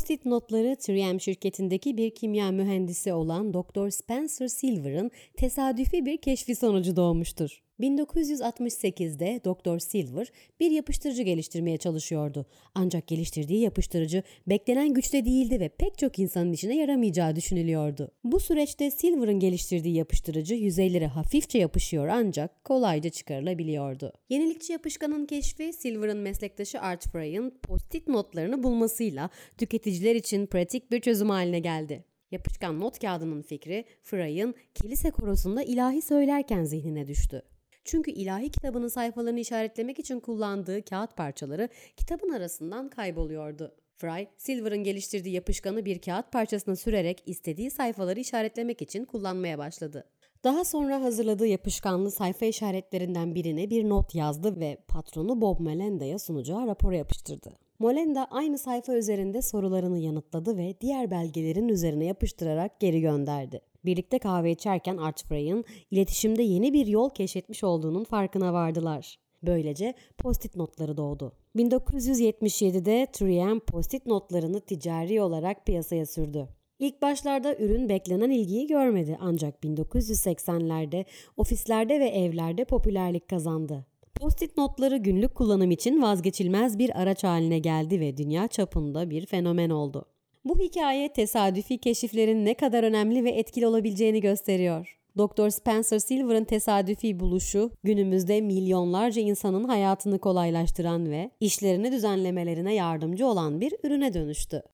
Post-it notları 3M şirketindeki bir kimya mühendisi olan Dr. Spencer Silver'ın tesadüfi bir keşfi sonucu doğmuştur. 1968'de Dr. Silver bir yapıştırıcı geliştirmeye çalışıyordu. Ancak geliştirdiği yapıştırıcı beklenen güçte değildi ve pek çok insanın işine yaramayacağı düşünülüyordu. Bu süreçte Silver'ın geliştirdiği yapıştırıcı yüzeylere hafifçe yapışıyor ancak kolayca çıkarılabiliyordu. Yenilikçi yapışkanın keşfi Silver'ın meslektaşı Art Frey'in post-it notlarını bulmasıyla tüketiciler için pratik bir çözüm haline geldi. Yapışkan not kağıdının fikri Frey'in kilise korosunda ilahi söylerken zihnine düştü. Çünkü ilahi kitabının sayfalarını işaretlemek için kullandığı kağıt parçaları kitabın arasından kayboluyordu. Fry, Silver'ın geliştirdiği yapışkanı bir kağıt parçasına sürerek istediği sayfaları işaretlemek için kullanmaya başladı. Daha sonra hazırladığı yapışkanlı sayfa işaretlerinden birine bir not yazdı ve patronu Bob Melenda'ya sunacağı rapora yapıştırdı. Molenda aynı sayfa üzerinde sorularını yanıtladı ve diğer belgelerin üzerine yapıştırarak geri gönderdi. Birlikte kahve içerken Art Frey'in iletişimde yeni bir yol keşfetmiş olduğunun farkına vardılar. Böylece post-it notları doğdu. 1977'de 3M post-it notlarını ticari olarak piyasaya sürdü. İlk başlarda ürün beklenen ilgiyi görmedi ancak 1980'lerde ofislerde ve evlerde popülerlik kazandı. Post-it notları günlük kullanım için vazgeçilmez bir araç haline geldi ve dünya çapında bir fenomen oldu. Bu hikaye tesadüfi keşiflerin ne kadar önemli ve etkili olabileceğini gösteriyor. Dr. Spencer Silver'ın tesadüfi buluşu günümüzde milyonlarca insanın hayatını kolaylaştıran ve işlerini düzenlemelerine yardımcı olan bir ürüne dönüştü.